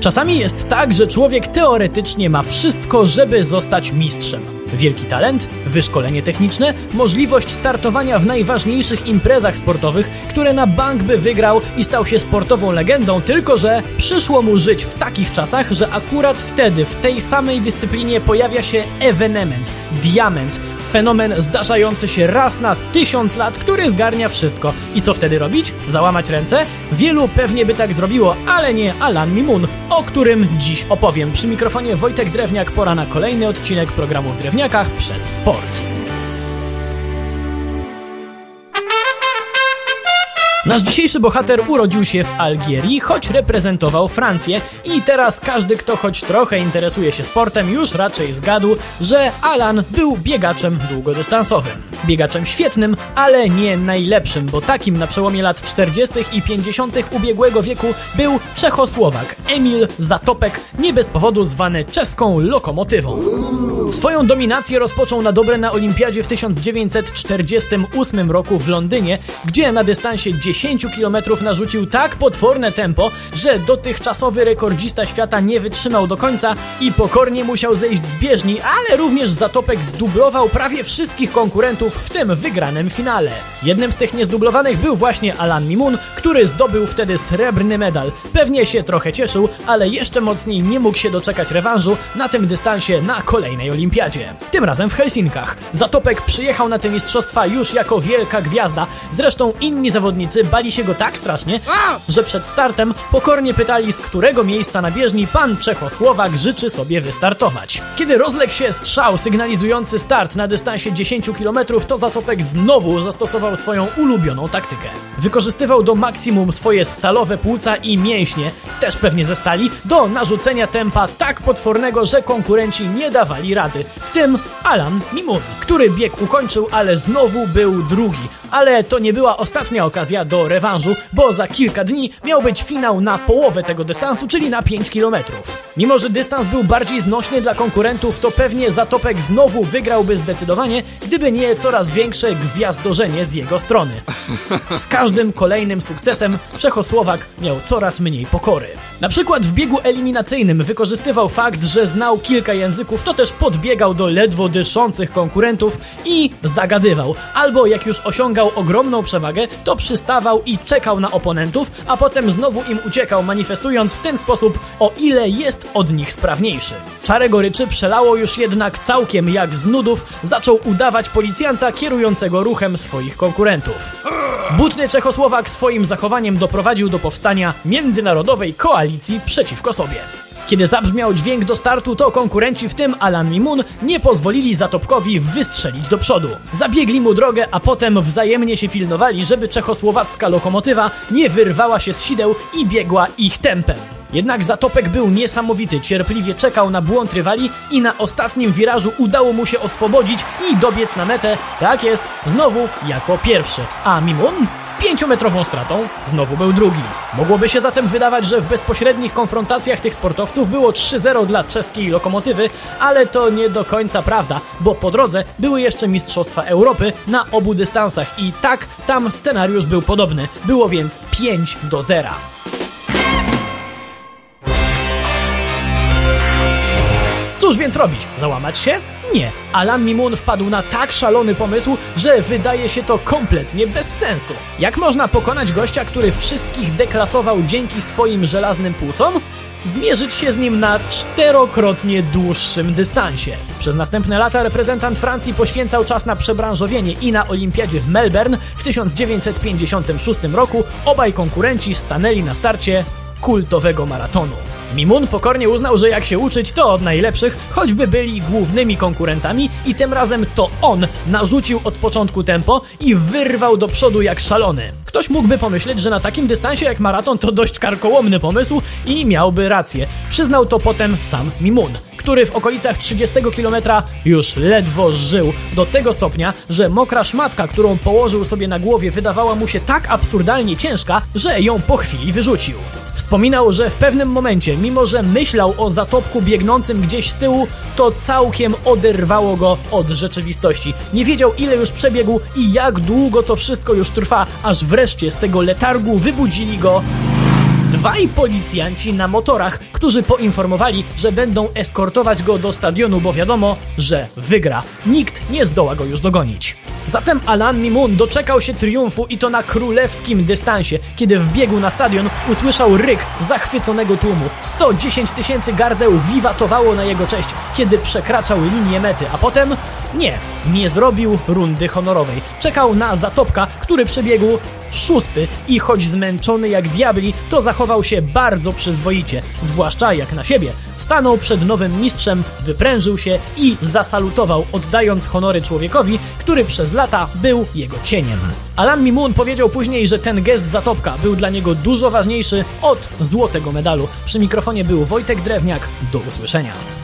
Czasami jest tak, że człowiek teoretycznie ma wszystko, żeby zostać mistrzem. Wielki talent, wyszkolenie techniczne, możliwość startowania w najważniejszych imprezach sportowych, które na bank by wygrał i stał się sportową legendą, tylko że przyszło mu żyć w takich czasach, że akurat wtedy w tej samej dyscyplinie pojawia się ewenement, diament, fenomen zdarzający się raz na tysiąc lat, który zgarnia wszystko. I co wtedy robić? Załamać ręce? Wielu pewnie by tak zrobiło, ale nie Alan Mimun, o którym dziś opowiem. Przy mikrofonie Wojtek Drewniak, pora na kolejny odcinek programu w Przez sport. Nasz dzisiejszy bohater urodził się w Algierii, choć reprezentował Francję i teraz każdy, kto choć trochę interesuje się sportem, już raczej zgadł, że Alan był biegaczem długodystansowym. Biegaczem świetnym, ale nie najlepszym, bo takim na przełomie lat 40. i 50. ubiegłego wieku był Czechosłowak Emil Zatopek, nie bez powodu zwany czeską lokomotywą. Swoją dominację rozpoczął na dobre na Olimpiadzie w 1948 roku w Londynie, gdzie na dystansie 10 km narzucił tak potworne tempo, że dotychczasowy rekordzista świata nie wytrzymał do końca i pokornie musiał zejść z bieżni, ale również Zatopek zdublował prawie wszystkich konkurentów w tym wygranym finale. Jednym z tych niezdublowanych był właśnie Alan Mimun, który zdobył wtedy srebrny medal. Pewnie się trochę cieszył, ale jeszcze mocniej nie mógł się doczekać rewanżu na tym dystansie na kolejnej olimpiadzie. Tym razem w Helsinkach. Zatopek przyjechał na te mistrzostwa już jako wielka gwiazda. Zresztą inni zawodnicy bali się go tak strasznie, że przed startem pokornie pytali, z którego miejsca na bieżni pan Czechosłowak życzy sobie wystartować. Kiedy rozległ się strzał sygnalizujący start na dystansie 10 km, to Zatopek znowu zastosował swoją ulubioną taktykę. Wykorzystywał do maksimum swoje stalowe płuca i mięśnie, też pewnie ze stali, do narzucenia tempa tak potwornego, że konkurenci nie dawali rady. W tym Alan Mimun, który bieg ukończył, ale znowu był drugi. Ale to nie była ostatnia okazja do rewanżu, bo za kilka dni miał być finał na połowę tego dystansu, czyli na 5 km. Mimo, że dystans był bardziej znośny dla konkurentów, to pewnie Zatopek znowu wygrałby zdecydowanie, gdyby nie coraz większe gwiazdorzenie z jego strony. Z każdym kolejnym sukcesem Czechosłowak miał coraz mniej pokory. Na przykład w biegu eliminacyjnym wykorzystywał fakt, że znał kilka języków, to też podbiegał do ledwo dyszących konkurentów i zagadywał. Albo jak już osiągał ogromną przewagę, to przystawał i czekał na oponentów, a potem znowu im uciekał, manifestując w ten sposób, o ile jest od nich sprawniejszy. Czarę goryczy przelało już jednak całkiem jak z nudów, zaczął udawać policjanta kierującego ruchem swoich konkurentów. Butny Czechosłowak swoim zachowaniem doprowadził do powstania międzynarodowej koalicji przeciwko sobie. Kiedy zabrzmiał dźwięk do startu, to konkurenci, w tym Alan Mimun, nie pozwolili Zatopkowi wystrzelić do przodu. Zabiegli mu drogę, a potem wzajemnie się pilnowali, żeby czechosłowacka lokomotywa nie wyrwała się z sideł i biegła ich tempem. Jednak Zatopek był niesamowity, cierpliwie czekał na błąd rywali i na ostatnim wirażu udało mu się oswobodzić i dobiec na metę, tak jest, znowu jako pierwszy. A Mimun z pięciometrową stratą znowu był drugi. Mogłoby się zatem wydawać, że w bezpośrednich konfrontacjach tych sportowców było 3-0 dla czeskiej lokomotywy, ale to nie do końca prawda, bo po drodze były jeszcze Mistrzostwa Europy na obu dystansach i tak tam scenariusz był podobny. Było więc 5 do 0. Cóż więc robić? Załamać się? Nie. Alan Mimun wpadł na tak szalony pomysł, że wydaje się to kompletnie bez sensu. Jak można pokonać gościa, który wszystkich deklasował dzięki swoim żelaznym płucom? Zmierzyć się z nim na czterokrotnie dłuższym dystansie. Przez następne lata reprezentant Francji poświęcał czas na przebranżowienie i na olimpiadzie w Melbourne w 1956 roku obaj konkurenci stanęli na starcie kultowego maratonu. Mimun pokornie uznał, że jak się uczyć, to od najlepszych, choćby byli głównymi konkurentami i tym razem to on narzucił od początku tempo i wyrwał do przodu jak szalony. Ktoś mógłby pomyśleć, że na takim dystansie jak maraton to dość karkołomny pomysł i miałby rację. Przyznał to potem sam Mimun który w okolicach 30 km już ledwo żył. Do tego stopnia, że mokra szmatka, którą położył sobie na głowie, wydawała mu się tak absurdalnie ciężka, że ją po chwili wyrzucił. Wspominał, że w pewnym momencie, mimo że myślał o zatopku biegnącym gdzieś z tyłu, to całkiem oderwało go od rzeczywistości. Nie wiedział ile już przebiegł i jak długo to wszystko już trwa, aż wreszcie z tego letargu wybudzili go dwaj policjanci na motorach, którzy poinformowali, że będą eskortować go do stadionu, bo wiadomo, że wygra. Nikt nie zdoła go już dogonić. Zatem Alan Mimun doczekał się triumfu i to na królewskim dystansie, kiedy wbiegł na stadion, usłyszał ryk zachwyconego tłumu. 110 tysięcy gardeł wiwatowało na jego cześć, kiedy przekraczał linię mety, a potem nie, nie zrobił rundy honorowej. Czekał na Zatopka, który przebiegł szósty i choć zmęczony jak diabli, to zachował się bardzo przyzwoicie, zwłaszcza jak na siebie. Stanął przed nowym mistrzem, wyprężył się i zasalutował, oddając honory człowiekowi, który przez lata był jego cieniem. Alan Mimun powiedział później, że ten gest Zatopka był dla niego dużo ważniejszy od złotego medalu. Przy mikrofonie był Wojtek Drewniak. Do usłyszenia.